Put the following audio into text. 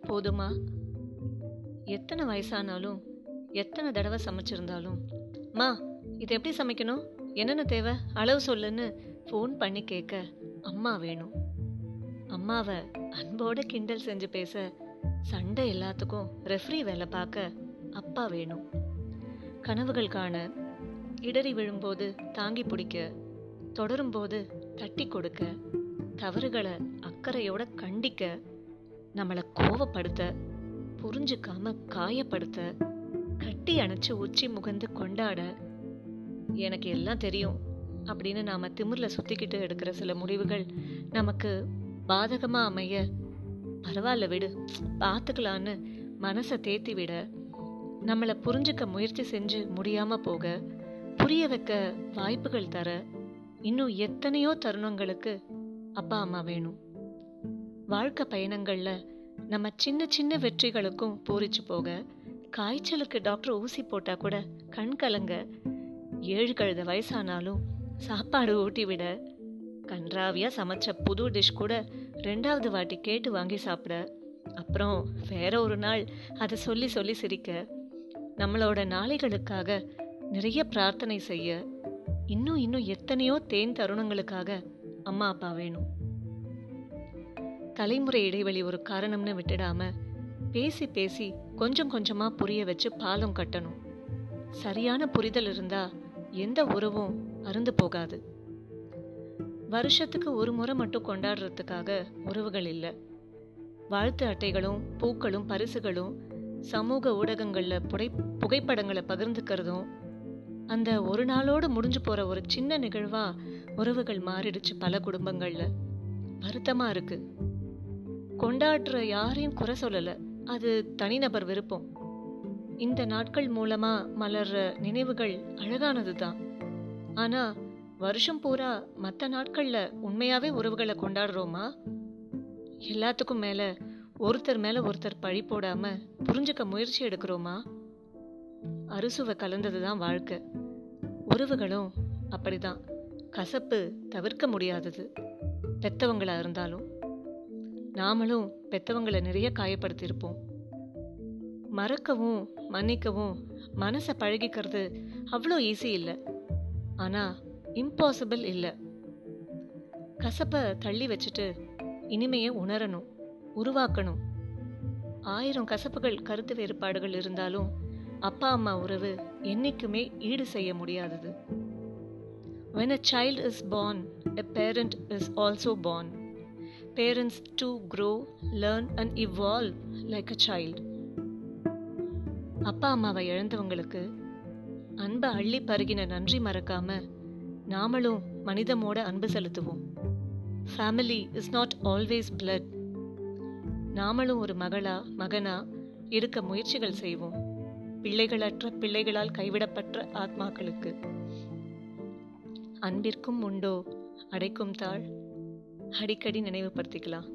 போதுமா? எத்தனை வயசானாலும் எத்தனை தடவை சமைச்சிருந்தாலும். மா இது எப்படி சமைக்கணும்? என்னென்ன தேவை? அளவு சொல்லுன்னு ஃபோன் பண்ணி கேட்க அம்மா வேணும். அம்மாவை அன்போட கிண்டல் செஞ்சு பேச சண்டை எல்லாத்துக்கும் ரெஃப்ரி வேலை பார்க்க அப்பா வேணும். கனவுகள் காண இடறி விழும்போது தாங்கி பிடிக்க தொடரும்போது தட்டி கொடுக்க தவறுகளை அக்கறையோட கண்டிக்க நம்மளை கோவப்படுத்த புரிஞ்சுக்காம காயப்படுத்த கட்டி அணைச்சு உச்சி முகந்து கொண்டாட எனக்கு எல்லாம் தெரியும் அப்படின்னு நாம திமிர்ல சுத்திக்கிட்டு எடுக்கிற சில முடிவுகள் நமக்கு பாதகமா அமைய பரவாயில்ல விடு பார்த்துக்கலான்னு மனசை தேத்தி விட நம்மளை புரிஞ்சுக்க முயற்சி செஞ்சு முடியாம போக புரிய வைக்க வாய்ப்புகள் தர இன்னும் எத்தனையோ தருணங்களுக்கு அப்பா அம்மா வேணும். வாழ்க்கை பயணங்களில் நம்ம சின்ன சின்ன வெற்றிகளுக்கும் பூரிச்சு போக காய்ச்சலுக்கு டாக்டர் ஊசி போட்டால் கூட கண் கலங்க ஏழு கழுத வயசானாலும் சாப்பாடு ஊட்டி விட கன்றாவியாக சமைச்ச புது டிஷ் கூட ரெண்டாவது வாட்டி கேட்டு வாங்கி சாப்பிட அப்புறம் வேற ஒரு நாள் அதை சொல்லி சொல்லி சிரிக்க நம்மளோட நாளைகளுக்காக நிறைய பிரார்த்தனை செய்ய இன்னும் இன்னும் எத்தனையோ தேன் தருணங்களுக்காக அம்மா அப்பா வேணும். தலைமுறை இடைவெளி ஒரு காரணம்னு விட்டுடாம பேசி பேசி கொஞ்சம் கொஞ்சமா புரிய வச்சு பாலம் கட்டணும். சரியான புரிதல் இருந்தா எந்த உறவும் அருந்து போகாது. வருஷத்துக்கு ஒரு முறை மட்டும் கொண்டாடுறதுக்காக உறவுகள் இல்லை. வாழ்த்து அட்டைகளும் பூக்களும் பரிசுகளும் சமூக ஊடகங்களில் புடை புகைப்படங்களை பகிர்ந்துக்கிறதும் அந்த ஒரு நாளோடு முடிஞ்சு போகிற ஒரு சின்ன நிகழ்வாக உறவுகள் மாறிடுச்சு பல குடும்பங்களில். வருத்தமாக இருக்கு. கொண்டாடுற யாரையும் குறை சொல்லல. அது தனிநபர் விருப்பம். இந்த நாட்கள் மூலமா மலர்ற நினைவுகள் அழகானது தான் ஆனா வருஷம் பூரா மற்ற நாட்கள்ல உண்மையாவே உறவுகளை கொண்டாடுறோமா? எல்லாத்துக்கும் மேல ஒருத்தர் மேல ஒருத்தர் பழி போடாம புரிஞ்சுக்க முயற்சி எடுக்கிறோமா? அறுசுவை கலந்ததுதான் வாழ்க்கை. உறவுகளும் அப்படிதான். கசப்பு தவிர்க்க முடியாதது. பெத்தவங்களா இருந்தாலும். நாமளும் பெத்தவங்களை நிறைய காயப்படுத்தியிருப்போம். மறக்கவும் மன்னிக்கவும் மனசை பழகிக்கிறது அவ்வளோ ஈஸி இல்லை. ஆனால் இம்பாசிபிள் இல்லை. கசப்பை தள்ளி வச்சுட்டு இனிமையை உணரணும் உருவாக்கணும். ஆயிரம் கசப்புகள் கருத்து வேறுபாடுகள் இருந்தாலும் அப்பா அம்மா உறவு என்றைக்குமே ஈடு செய்ய முடியாதது. When a child is born a parent is also born parents too grow learn and evolve like a child. அப்பா அம்மாவை இழந்தவங்களுக்கு அன்பை அள்ளி பருகின நன்றி மறக்காம நாமளும் மனிதமோட அன்பு செலுத்துவோம். Family is not always blood நாமளும் ஒரு மகளா மகனா இருக்க முயற்சிகள் செய்வோம். பிள்ளைகளற்ற பிள்ளைகளால் கைவிடப்பட்ட ஆத்மாக்களுக்கு. அன்பிற்கும் உண்டோ அடைக்கும் தாழ். அடிக்கடி நினைவுபடுத்திக்கலாம்.